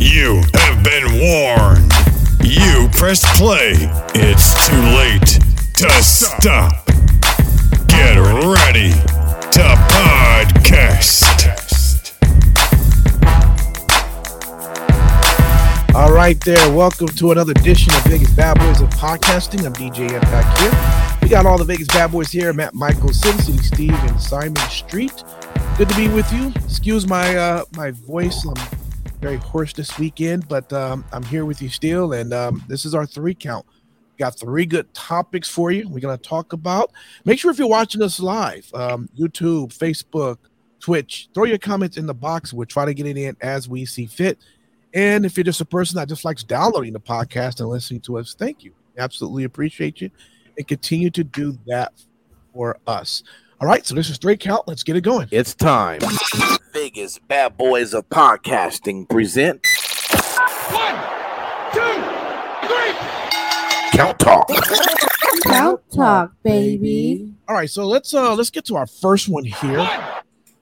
You have been warned. You pressed play. It's too late to stop. Get ready to podcast. All right, there. Welcome to another edition of Vegas Bad Boys of Podcasting. I'm DJ Impact here. We got all the Vegas Bad Boys here. Matt Michael, Simpson, Steve, and Simon Street. Good to be with you. Excuse my uh, my voice. I'm very hoarse this weekend, but um, I'm here with you still. And um, this is our three count. Got three good topics for you. We're going to talk about. Make sure if you're watching us live, um, YouTube, Facebook, Twitch, throw your comments in the box. We'll try to get it in as we see fit. And if you're just a person that just likes downloading the podcast and listening to us, thank you. Absolutely appreciate you. And continue to do that for us. All right, so this is three count. Let's get it going. It's time. Vegas Bad Boys of Podcasting present One, two, three. Count Talk. Count talk, baby. All right, so let's uh let's get to our first one here.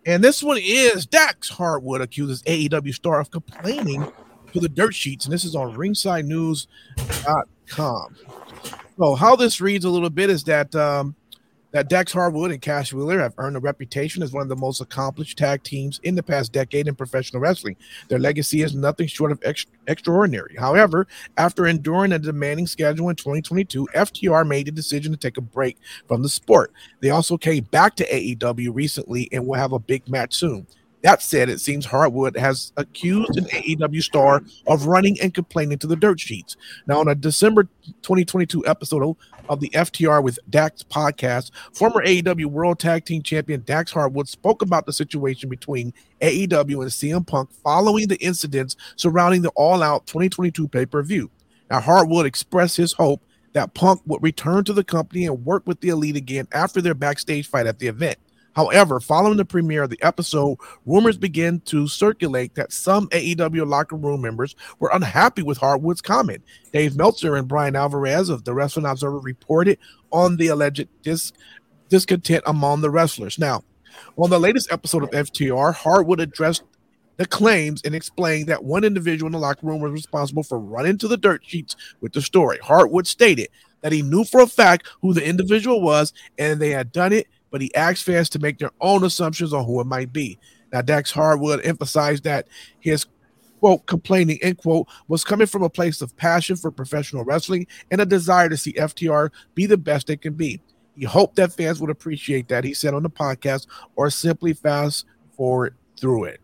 And this one is Dax Harwood accuses AEW star of complaining to the dirt sheets, and this is on ringsidenews.com. So how this reads a little bit is that um that Dax Harwood and Cash Wheeler have earned a reputation as one of the most accomplished tag teams in the past decade in professional wrestling. Their legacy is nothing short of ex- extraordinary. However, after enduring a demanding schedule in 2022, FTR made the decision to take a break from the sport. They also came back to AEW recently and will have a big match soon. That said, it seems Harwood has accused an AEW star of running and complaining to the dirt sheets. Now, on a December 2022 episode of the FTR with Dax podcast, former AEW World Tag Team Champion Dax Harwood spoke about the situation between AEW and CM Punk following the incidents surrounding the All Out 2022 pay per view. Now, Harwood expressed his hope that Punk would return to the company and work with the Elite again after their backstage fight at the event. However, following the premiere of the episode, rumors began to circulate that some AEW locker room members were unhappy with Harwood's comment. Dave Meltzer and Bryan Alvarez of the Wrestling Observer reported on the alleged dis- discontent among the wrestlers. Now, on the latest episode of FTR, Harwood addressed the claims and explained that one individual in the locker room was responsible for running to the dirt sheets with the story. Harwood stated that he knew for a fact who the individual was and they had done it but he asked fans to make their own assumptions on who it might be. Now, Dax Harwood emphasized that his quote complaining end quote was coming from a place of passion for professional wrestling and a desire to see FTR be the best they can be. He hoped that fans would appreciate that, he said on the podcast, or simply fast forward through it.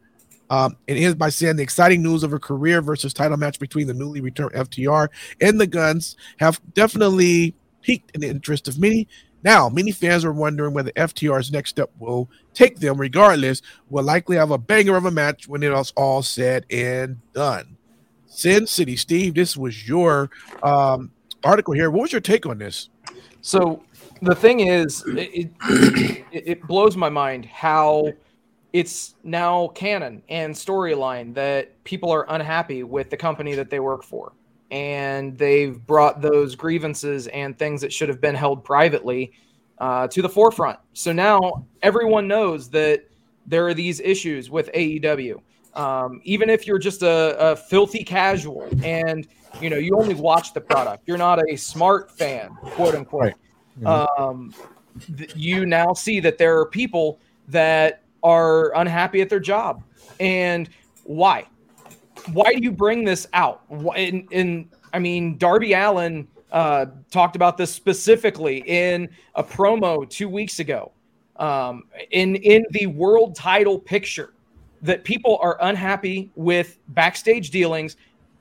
Um, and ends by saying the exciting news of a career versus title match between the newly returned FTR and the Gunns have definitely piqued in the interest of many. Now, many fans are wondering whether FTR's next step will take them. Regardless, will likely have a banger of a match when it's all said and done. Sin City, Steve, this was your um, article here. What was your take on this? So the thing is, it, it, it blows my mind how it's now canon and storyline that people are unhappy with the company that they work for and they've brought those grievances and things that should have been held privately uh, to the forefront. So now everyone knows that there are these issues with AEW. Um, even if you're just a, a, filthy casual and you know you only watch the product, you're not a smart fan, quote unquote. Right. Um, th- you now see that there are people that are unhappy at their job, and why? Why do you bring this out? In, and I mean, Darby Allin uh, talked about this specifically in a promo two weeks ago. Um, in in the world title picture, that people are unhappy with backstage dealings,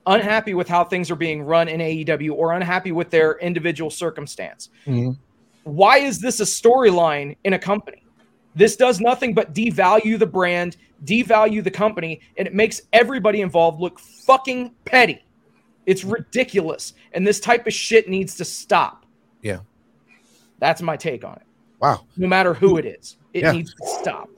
unhappy with how things are being run in AEW, or unhappy with their individual circumstance. Mm-hmm. Why is this a storyline in a company? This does nothing but devalue the brand, devalue the company, and it makes everybody involved look fucking petty. It's ridiculous. And this type of shit needs to stop. Yeah. That's my take on it. Wow. No matter who it is, it Yeah. needs to stop.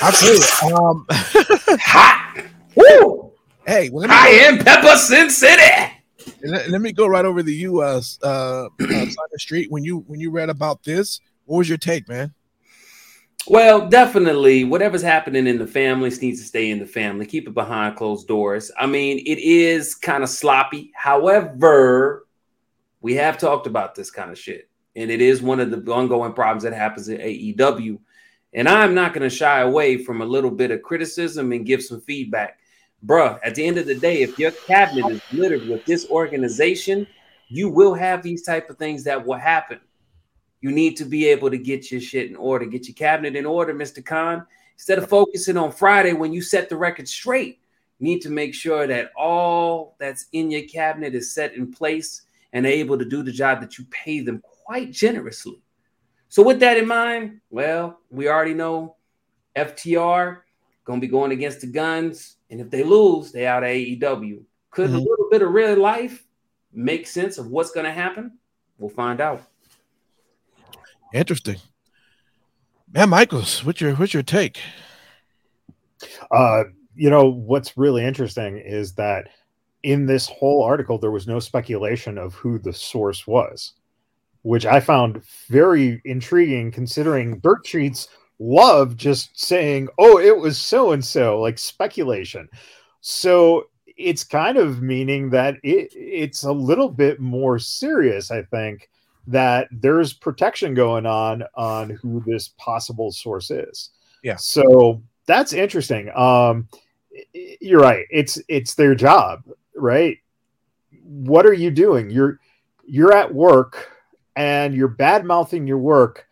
Absolutely. Um, Hot. Woo! hey, well, let me, I am Pepper Sin City. let, let me go right over to you, uh, uh, uh, Simon Street. When you when you read about this, what was your take, man? Well, definitely, whatever's happening in the families needs to stay in the family. Keep it behind closed doors. I mean, it is kind of sloppy. However, we have talked about this kind of shit, and it is one of the ongoing problems that happens at AEW. And I'm not going to shy away from a little bit of criticism and give some feedback. Bruh, at the end of the day, if your cabinet is littered with this organization, you will have these type of things that will happen. You need to be able to get your shit in order, get your cabinet in order, Mr. Khan. Instead of focusing on Friday when you set the record straight, you need to make sure that all that's in your cabinet is set in place and able to do the job that you pay them quite generously. So, with that in mind, well, we already know FTR gonna be going against the Gunns, and if they lose, they out of AEW. Could a Mhm. little bit of real life make sense of what's gonna happen? We'll find out. Interesting. Man, Michaels, what's your what's your take? Uh, you know what's really interesting is that in this whole article there was no speculation of who the source was, which I found very intriguing considering dirt sheets love just saying, "Oh, it was so and so," like speculation. So it's kind of meaning that it, it's a little bit more serious, I think, that there's protection going on on who this possible source is. Yeah. So that's interesting. Um, you're right. It's it's their job, right? What are you doing? You're you're at work and you're bad mouthing your work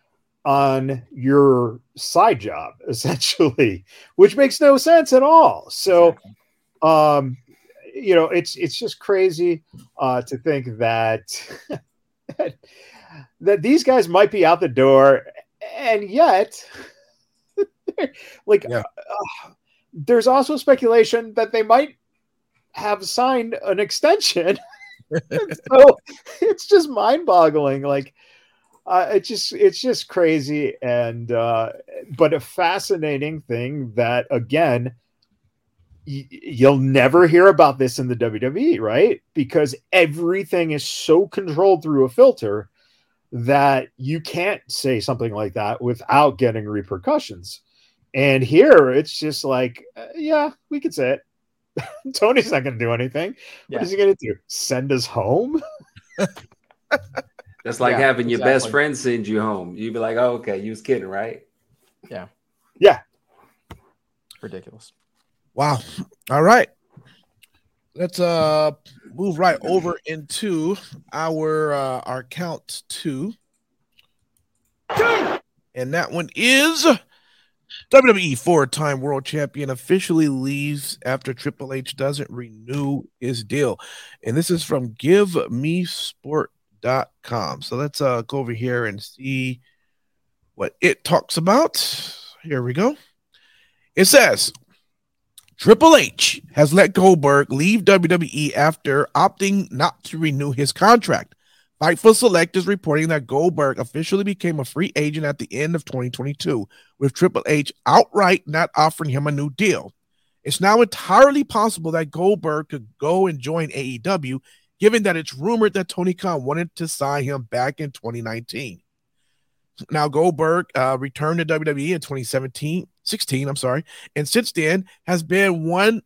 on your side job, essentially, which makes no sense at all. So um you know it's it's just crazy uh to think that that these guys might be out the door and yet like Yeah. uh, there's also speculation that they might have signed an extension so it's just mind-boggling like uh, it just it's just crazy and uh but a fascinating thing that again you'll never hear about this in the WWE, right? Because everything is so controlled through a filter that you can't say something like that without getting repercussions. And here it's just like, uh, yeah, we could say it. Tony's not going to do anything. Yeah. What is he going to do? Send us home? That's like Yeah, having your best friend send you home. You'd be like, oh, okay, you was kidding, right? Yeah. Yeah. Ridiculous. Wow. All right. Let's uh move right over into our uh our count two. And that one is WWE four-time world champion officially leaves after Triple H doesn't renew his deal. And this is from givemesport.com. So let's uh go over here and see what it talks about. Here we go. It says Triple H has let Goldberg leave WWE after opting not to renew his contract. Fightful Select is reporting that Goldberg officially became a free agent at the end of 2022, with Triple H outright not offering him a new deal. It's now entirely possible that Goldberg could go and join AEW, given that it's rumored that Tony Khan wanted to sign him back in 2019. Now Goldberg uh, returned to WWE in 2017, 16, I'm sorry, and since then has been one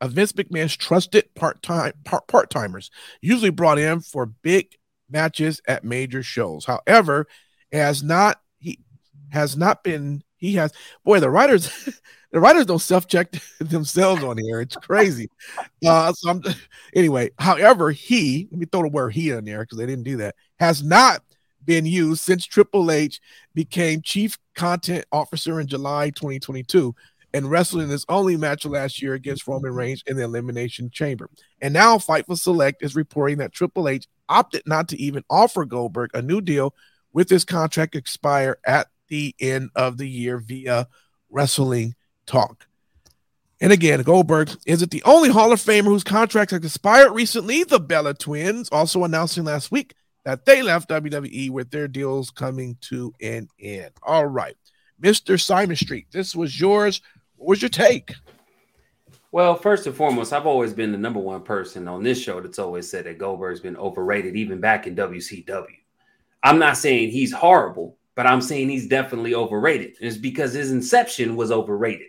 of Vince McMahon's trusted part-time part part-timers, usually brought in for big matches at major shows. However, has not he has not been he has boy the writers the writers don't self-check themselves on here. It's crazy. Uh so I'm anyway, however, he let me throw the word he in there because they didn't do that, has not been used since Triple H became chief content officer in July 2022 and wrestled in his only match last year against Roman Reigns in the Elimination Chamber. And now Fightful Select is reporting that Triple H opted not to even offer Goldberg a new deal with his contract expire at the end of the year via Wrestling Talk. And again, Goldberg isn't the only Hall of Famer whose contract has expired recently. The Bella Twins also announcing last week that they left WWE with their deals coming to an end. All right, Mr. Simon Street, this was yours. What was your take? Well, first and foremost, I've always been the number one person on this show that's always said that Goldberg's been overrated, even back in WCW. I'm not saying he's horrible, but I'm saying he's definitely overrated. It's because his inception was overrated.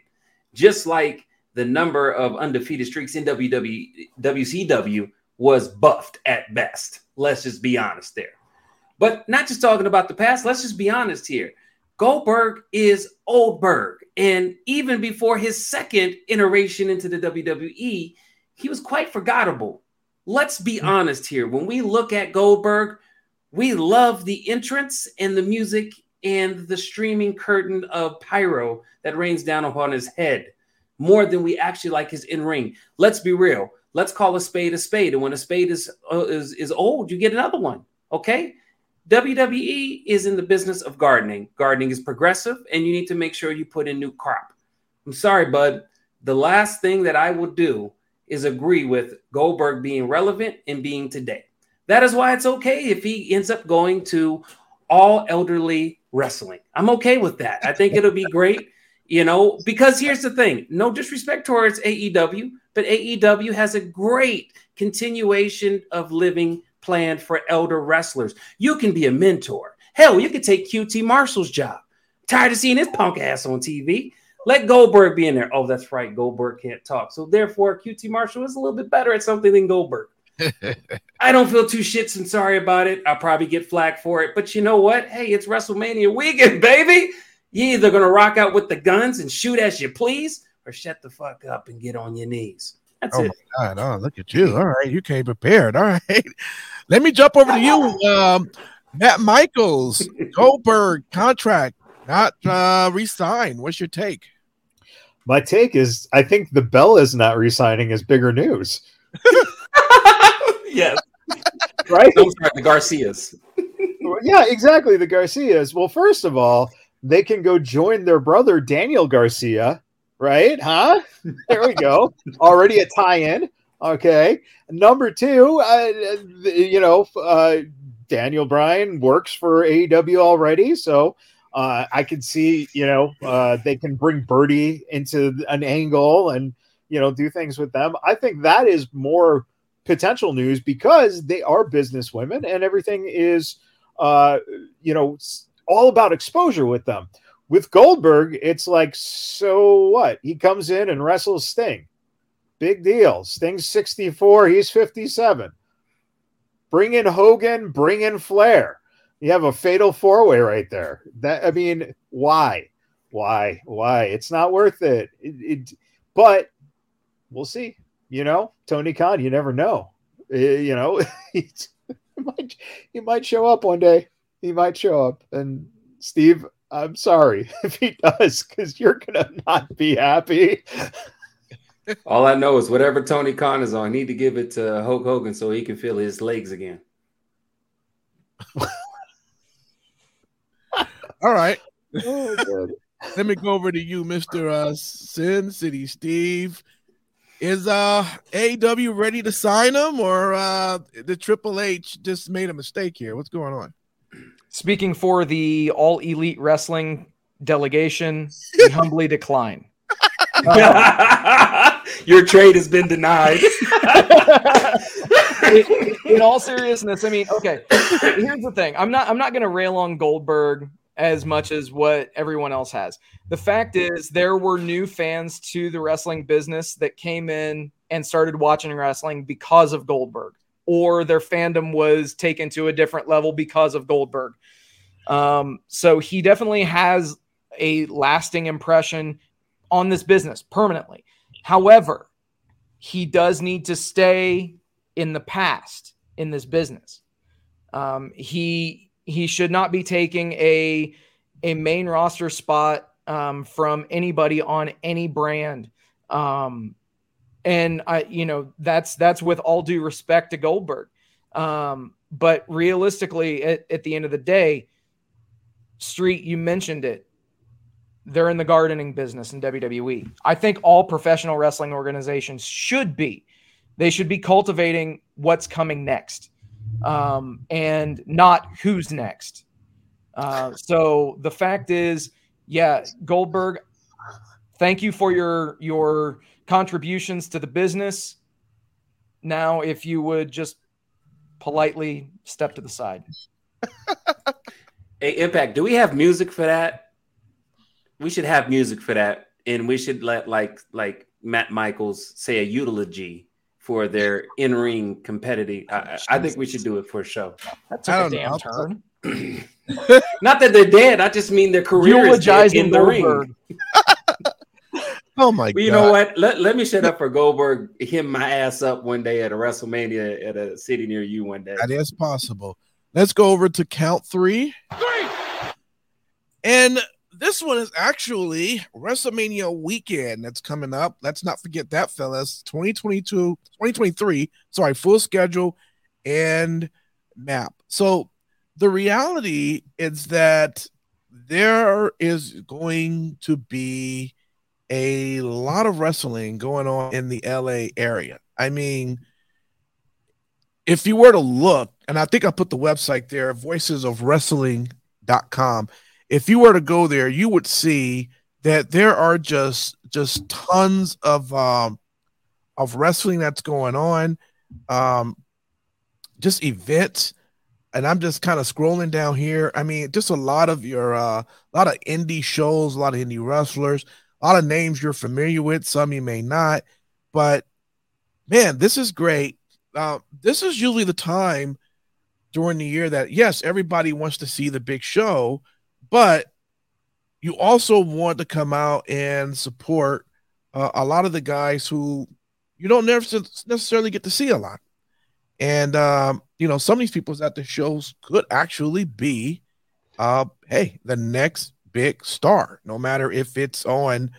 Just like the number of undefeated streaks in WWE, WCW was buffed at best. Let's just be honest there. But not just talking about the past, let's just be honest here. Goldberg is Oldberg. And even before his second iteration into the WWE, he was quite forgettable. Let's be hmm. honest here. When we look at Goldberg, we love the entrance and the music and the streaming curtain of pyro that rains down upon his head more than we actually like his in ring. Let's be real. Let's call a spade a spade. And when a spade is, uh, is, is old, you get another one. Okay. WWE is in the business of gardening. Gardening is progressive, and you need to make sure you put in new crop. I'm sorry, bud. The last thing that I will do is agree with Goldberg being relevant and being today. That is why it's okay if he ends up going to all elderly wrestling. I'm okay with that. I think it'll be great, you know, because here's the thing no disrespect towards AEW, but AEW has a great continuation of living planned for elder wrestlers. You can be a mentor. Hell, you could take QT Marshall's job. Tired of seeing his punk ass on TV. Let Goldberg be in there. Oh, that's right. Goldberg can't talk. So therefore, QT Marshall is a little bit better at something than Goldberg. I don't feel too shits and sorry about it. I'll probably get flack for it. But you know what? Hey, it's WrestleMania weekend, baby. You either gonna rock out with the guns and shoot as you please, or shut the fuck up and get on your knees. That's oh it. my God! Oh, look at you! All right, you came prepared. All right, let me jump over to you, um, Matt Michaels. Goldberg contract not uh, re-signed. What's your take? My take is I think the Bell is not re-signing is bigger news. yes. Right? I'm sorry, the Garcias. yeah, exactly. The Garcias. Well, first of all, they can go join their brother Daniel Garcia, right? Huh? There we go. Already a tie-in. Okay. Number two, uh, you know, uh, Daniel Bryan works for AEW already, so uh, I can see, you know, uh, they can bring Birdie into an angle and you know do things with them. I think that is more potential news because they are business women and everything is, uh, you know, all about exposure with them. With Goldberg, it's like, so what? He comes in and wrestles Sting. Big deal. Sting's 64, he's 57. Bring in Hogan, bring in Flair. You have a fatal four way right there. That I mean, why? Why? Why? It's not worth it. it, it but we'll see. You know, Tony Khan, you never know. Uh, you know, he might, he might show up one day. He might show up. And Steve, I'm sorry if he does, because you're gonna not be happy. All I know is whatever Tony Khan is on, I need to give it to Hulk Hogan so he can feel his legs again. All right. Oh, Let me go over to you, Mr. Uh, Sin City Steve. Is uh AW ready to sign him or uh the Triple H just made a mistake here? What's going on? Speaking for the All Elite Wrestling delegation, we humbly decline. Your trade has been denied. in, in all seriousness, I mean, okay. Here's the thing: I'm not I'm not going to rail on Goldberg as much as what everyone else has. The fact is, there were new fans to the wrestling business that came in and started watching wrestling because of Goldberg, or their fandom was taken to a different level because of Goldberg. Um, so he definitely has a lasting impression on this business permanently. However, he does need to stay in the past in this business. Um, he he should not be taking a a main roster spot um, from anybody on any brand. Um, and I, you know, that's that's with all due respect to Goldberg. Um, but realistically, at, at the end of the day, Street, you mentioned it. they're in the gardening business in WWE. I think all professional wrestling organizations should be. They should be cultivating what's coming next um, and not who's next. Uh, so the fact is, yeah, Goldberg, thank you for your your contributions to the business. Now, if you would just politely step to the side. Hey, Impact, do we have music for that? We should have music for that, and we should let like like Matt Michaels say a eulogy for their in ring competitive. I, I think we should do it for a show. That's took I a don't damn know. turn. Not that they're dead. I just mean their careers Eulogizing in the ring. Oh my Well, you god! know what? Let, let me shut up for Goldberg. Him my ass up one day at a WrestleMania at a city near you one day. That is possible. Let's go over to count three. Three. And this one is actually WrestleMania weekend that's coming up. Let's not forget that, fellas. 2022, 2023, sorry, full schedule and map. So the reality is that there is going to be a lot of wrestling going on in the LA area. I mean, if you were to look, and I think I put the website there, voicesofwrestling.com. If you were to go there, you would see that there are just just tons of um of wrestling that's going on. Um just events. And I'm just kind of scrolling down here. I mean, just a lot of your uh a lot of indie shows, a lot of indie wrestlers, a lot of names you're familiar with, some you may not, but man, this is great. Uh, this is usually the time during the year that yes, everybody wants to see the big show, but you also want to come out and support uh, a lot of the guys who you don't necessarily get to see a lot. And um, you know, some of these people at the shows could actually be, uh, hey, the next big star. No matter if it's on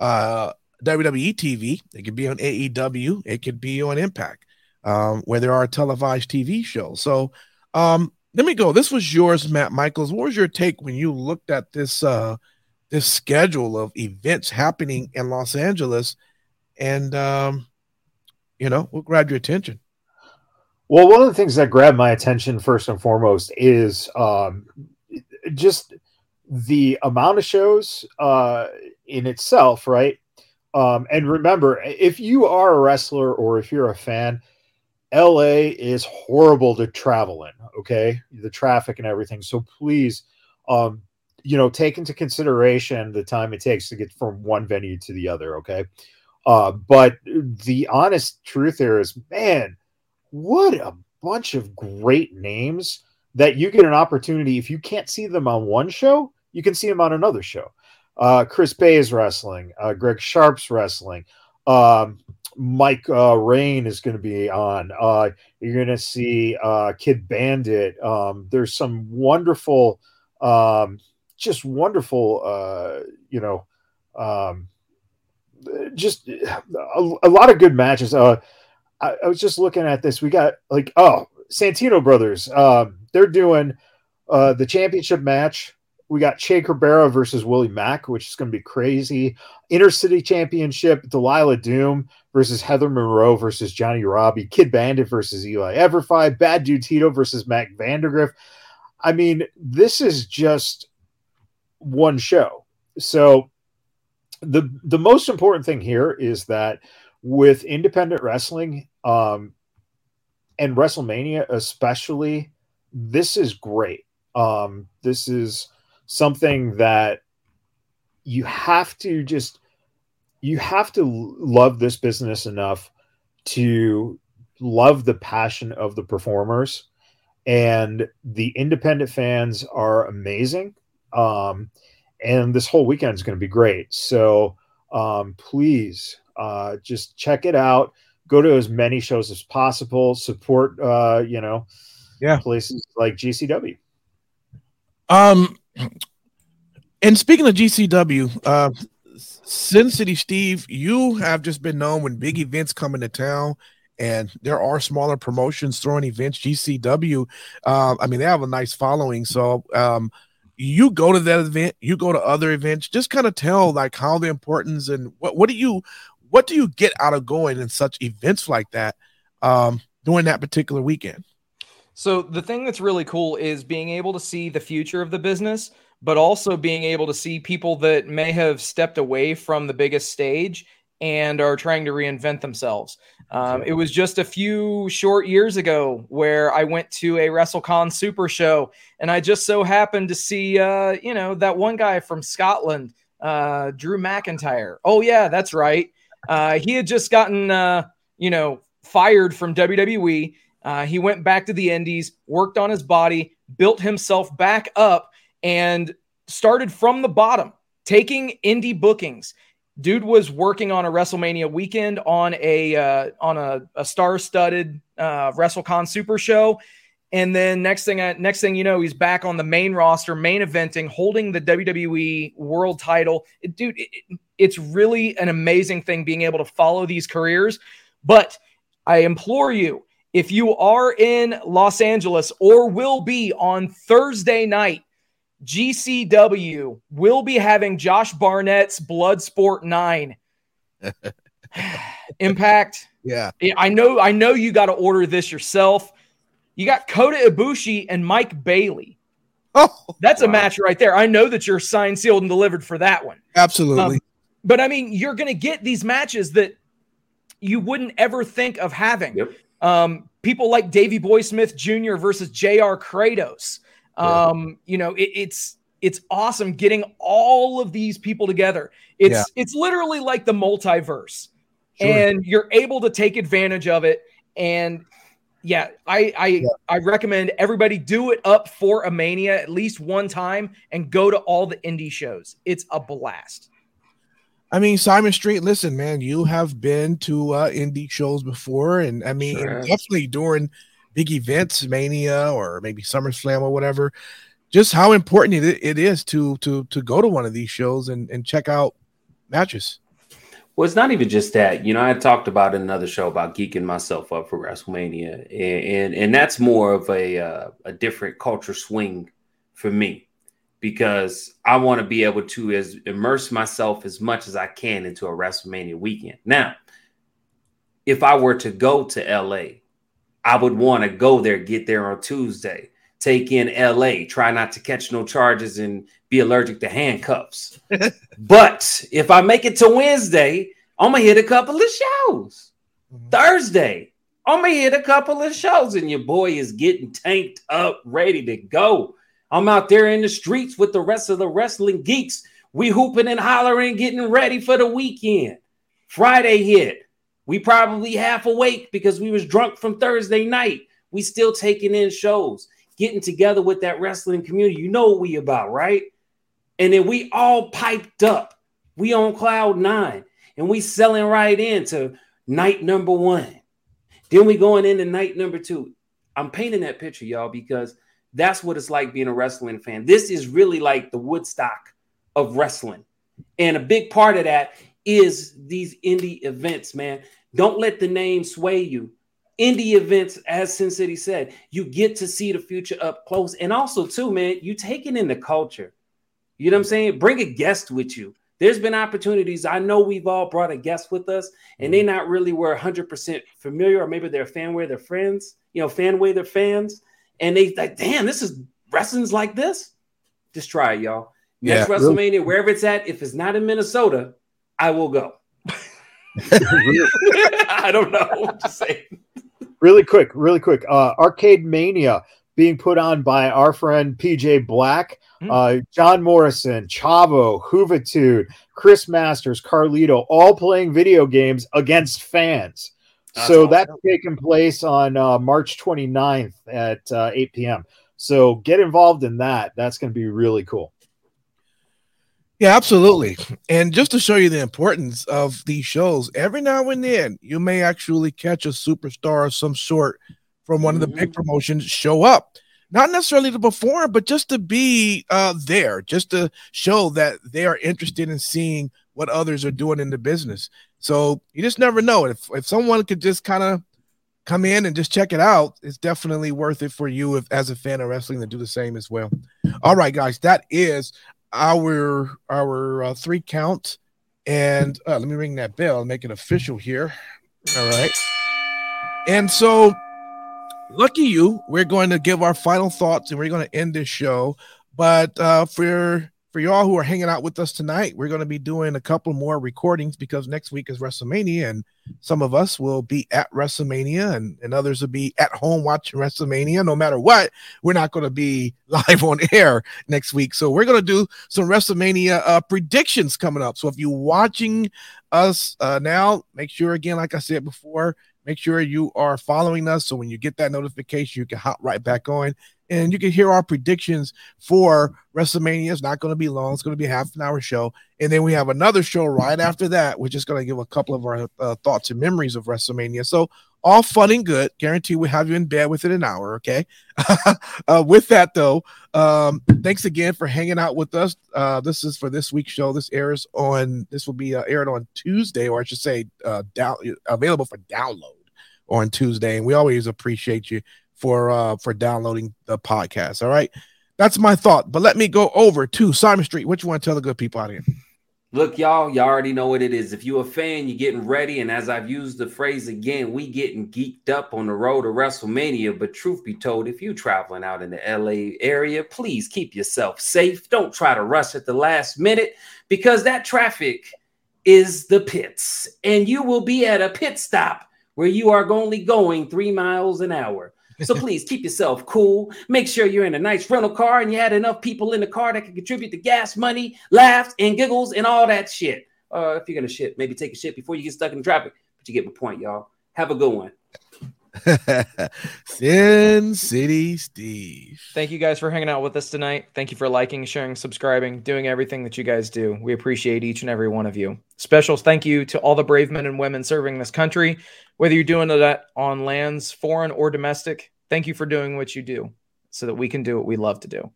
uh, WWE TV, it could be on AEW, it could be on Impact, um, where there are televised TV shows. So, um, let me go. This was yours, Matt Michaels. What was your take when you looked at this uh, this schedule of events happening in Los Angeles, and um, you know, what grabbed your attention? Well, one of the things that grabbed my attention first and foremost is um, just the amount of shows uh, in itself, right? Um, and remember, if you are a wrestler or if you're a fan, LA is horrible to travel in, okay? The traffic and everything. So please, um, you know, take into consideration the time it takes to get from one venue to the other, okay? Uh, but the honest truth there is, man, what a bunch of great names that you get an opportunity. If you can't see them on one show, you can see him on another show. Uh, Chris Bey's wrestling, uh, Greg Sharp's wrestling, um, Mike uh, Rain is going to be on. Uh, you're going to see uh, Kid Bandit. Um, there's some wonderful, um, just wonderful, uh, you know, um, just a, a lot of good matches. Uh, I, I was just looking at this. We got like oh Santino brothers. Um, they're doing uh, the championship match. We got Che Cabrera versus Willie Mack, which is going to be crazy. Intercity Championship, Delilah Doom versus Heather Monroe versus Johnny Robbie. Kid Bandit versus Eli Everfly. Bad Dude Tito versus Mac Vandergriff. I mean, this is just one show. So the the most important thing here is that with independent wrestling um, and WrestleMania, especially, this is great. Um, this is something that you have to just you have to love this business enough to love the passion of the performers. And the independent fans are amazing. Um, and this whole weekend is going to be great. So um, please uh, just check it out. Go to as many shows as possible. Support uh, you know Yeah. places like gcw Um, and speaking of GCW, uh, Sin City Steve, you have just been known when big events come into town, and there are smaller promotions throwing events. GCW, uh, I mean, they have a nice following. So, um, you go to that event, you go to other events, just kind of tell like how the importance and what what do you what do you get out of going in such events like that um, during that particular weekend? So the thing that's really cool is being able to see the future of the business, but also being able to see people that may have stepped away from the biggest stage and are trying to reinvent themselves. Um, it was just a few short years ago where I went to a WrestleCon Super Show, and I just so happened to see, uh, you know, that one guy from Scotland, uh, Drew McIntyre. Oh yeah, that's right. Uh, he had just gotten, uh, you know, fired from WWE. Uh, he went back to the Indies, worked on his body, built himself back up, and started from the bottom, taking indie bookings. Dude was working on a WrestleMania weekend on a uh, on a, a star-studded uh, WrestleCon Super Show, and then next thing next thing you know, he's back on the main roster, main eventing, holding the WWE World Title. It, dude, it, it's really an amazing thing being able to follow these careers. But I implore you, if you are in Los Angeles or will be on Thursday night, GCW will be having Josh Barnett's Bloodsport 9. Impact. Yeah. I know I know you got to order this yourself. You got Kota Ibushi and Mike Bailey. Oh, That's a match right there. I know that you're signed, sealed, and delivered for that one. absolutely. Um, but I mean, you're going to get these matches that you wouldn't ever think of having. Yep. Um, people like Davey Boy Smith Jr. versus J.R. Kratos. Yeah. Um, you know, it, it's it's awesome getting all of these people together. It's Yeah. it's literally like the multiverse, Sure. and you're able to take advantage of it. And yeah, I I I recommend everybody do it up for a mania at least one time and go to all the indie shows. It's a blast. I mean, Simon Street, listen, man, you have been to uh, indie shows before, and I mean, Sure. definitely during big events, Mania or maybe SummerSlam or whatever. Just how important it, it is to to to go to one of these shows and, and check out matches. Well, it's not even just that. You know, I talked about in another show about geeking myself up for WrestleMania, and and, and that's more of a uh, a different culture swing for me because I want to be able to as immerse myself as much as I can into a WrestleMania weekend. Now, if I were to go to LA, I would want to go there, get there on Tuesday, take in LA, try not to catch no charges and be allergic to handcuffs. but if I make it to Wednesday, I'm gonna hit a couple of shows. Mm-hmm. Thursday, I'm gonna hit a couple of shows, and your boy is getting tanked up, ready to go. I'm out there in the streets with the rest of the wrestling geeks. We hooping and hollering, getting ready for the weekend. Friday hit. We probably half awake because we was drunk from Thursday night. We still taking in shows, getting together with that wrestling community. You know what we about, right? And then we all piped up. We on cloud nine, and we selling right into night number one. Then we going into night number two. I'm painting that picture, y'all, because that's what it's like being a wrestling fan. This is really like the Woodstock of wrestling. And a big part of that is these indie events, man. Don't let the name sway you. Indie events, as Sin City said, you get to see the future up close. And also, too, man, you take it in the culture. You know what I'm saying? Bring a guest with you. There's been opportunities. I know we've all brought a guest with us, and they mm-hmm. not really were 100% familiar, or maybe they're fan way, they're friends, you know, fan way, they're fans. And they like, damn, this is wrestling's like this. Just try it, y'all. Next Yeah. WrestleMania, wherever it's at, if it's not in Minnesota, I will go. I don't know. I'm just saying. really quick, really quick. Uh, Arcade Mania being put on by our friend PJ Black, Hmm. uh, John Morrison, Chavo, Huvitude, Chris Masters, Carlito, all playing video games against fans. That's so awesome. that's taking place on uh, March 29th at uh, 8 p.m. So get involved in that. That's going to be really cool. Yeah, absolutely. And just to show you the importance of these shows, every now and then you may actually catch a superstar of some sort from one of the big promotions show up. Not necessarily to perform, but just to be uh, there, just to show that they are interested in seeing what others are doing in the business. So you just never know. If if someone could just kind of come in and just check it out. It's definitely worth it for you if as a fan of wrestling to do the same as well. All right, guys, that is our our uh, three count. And uh, let me ring that bell make it official here. All right. And so, lucky you, we're going to give our final thoughts and we're going to end this show. But uh, for for y'all who are hanging out with us tonight, we're going to be doing a couple more recordings because next week is WrestleMania, and some of us will be at WrestleMania, and, and others will be at home watching WrestleMania. No matter what, we're not going to be live on air next week. So we're going to do some WrestleMania uh, predictions coming up. So if you're watching us uh, now, make sure again, like I said before, make sure you are following us. So when you get that notification, you can hop right back on and you can hear our predictions for WrestleMania. It's not going to be long; it's going to be half an hour show, and then we have another show right after that, which is going to give a couple of our uh, thoughts and memories of WrestleMania. So all fun and good. Guarantee we have you in bed within an hour. Okay. uh, with that though, um, thanks again for hanging out with us. Uh, this is for this week's show. This airs on. This will be uh, aired on Tuesday, or I should say, uh, down available for download on Tuesday. And we always appreciate you for uh for downloading the podcast. All right. That's my thought. But let me go over to Simon Street. What you want to tell the good people out here? Look, y'all, y'all already know what it is. If you're a fan, you're getting ready. And as I've used the phrase again, we getting geeked up on the road to WrestleMania. But truth be told, if you're traveling out in the LA area, please keep yourself safe. Don't try to rush at the last minute because that traffic is the pits. And you will be at a pit stop where you are only going three miles an hour. So please keep yourself cool. Make sure you're in a nice rental car and you had enough people in the car that can contribute to gas money, laughs, and giggles, and all that shit. Uh, if you're gonna shit, maybe take a shit before you get stuck in traffic. But you get my point, y'all. Have a good one. Sin City Steve. Thank you guys for hanging out with us tonight. Thank you for liking, sharing, subscribing, doing everything that you guys do. We appreciate each and every one of you. Special thank you to all the brave men and women serving this country, whether you're doing that on lands, foreign or domestic. Thank you for doing what you do so that we can do what we love to do.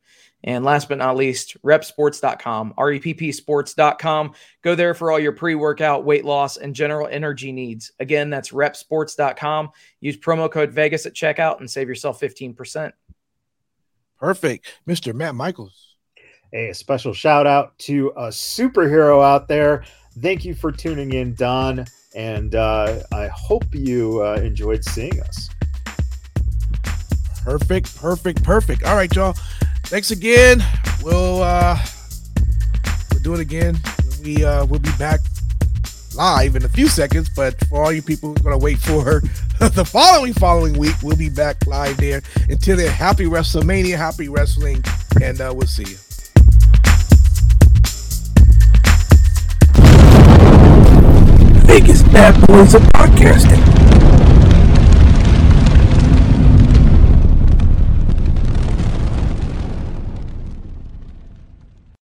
And last but not least, reppsports.com, R-E-P-P sports.com. Go there for all your pre-workout, weight loss, and general energy needs. Again, that's reppsports.com. Use promo code Vegas at checkout and save yourself 15%. Perfect. Mr. Matt Michaels. A special shout out to a superhero out there. Thank you for tuning in, Don. And uh, I hope you uh, enjoyed seeing us. Perfect, perfect, perfect. All right, y'all. Thanks again. We'll uh we'll do it again. We uh we'll be back live in a few seconds, but for all you people who are gonna wait for the following following week, we'll be back live there. Until then, happy WrestleMania, happy wrestling, and uh, we'll see you. Vegas bad boys of podcasting.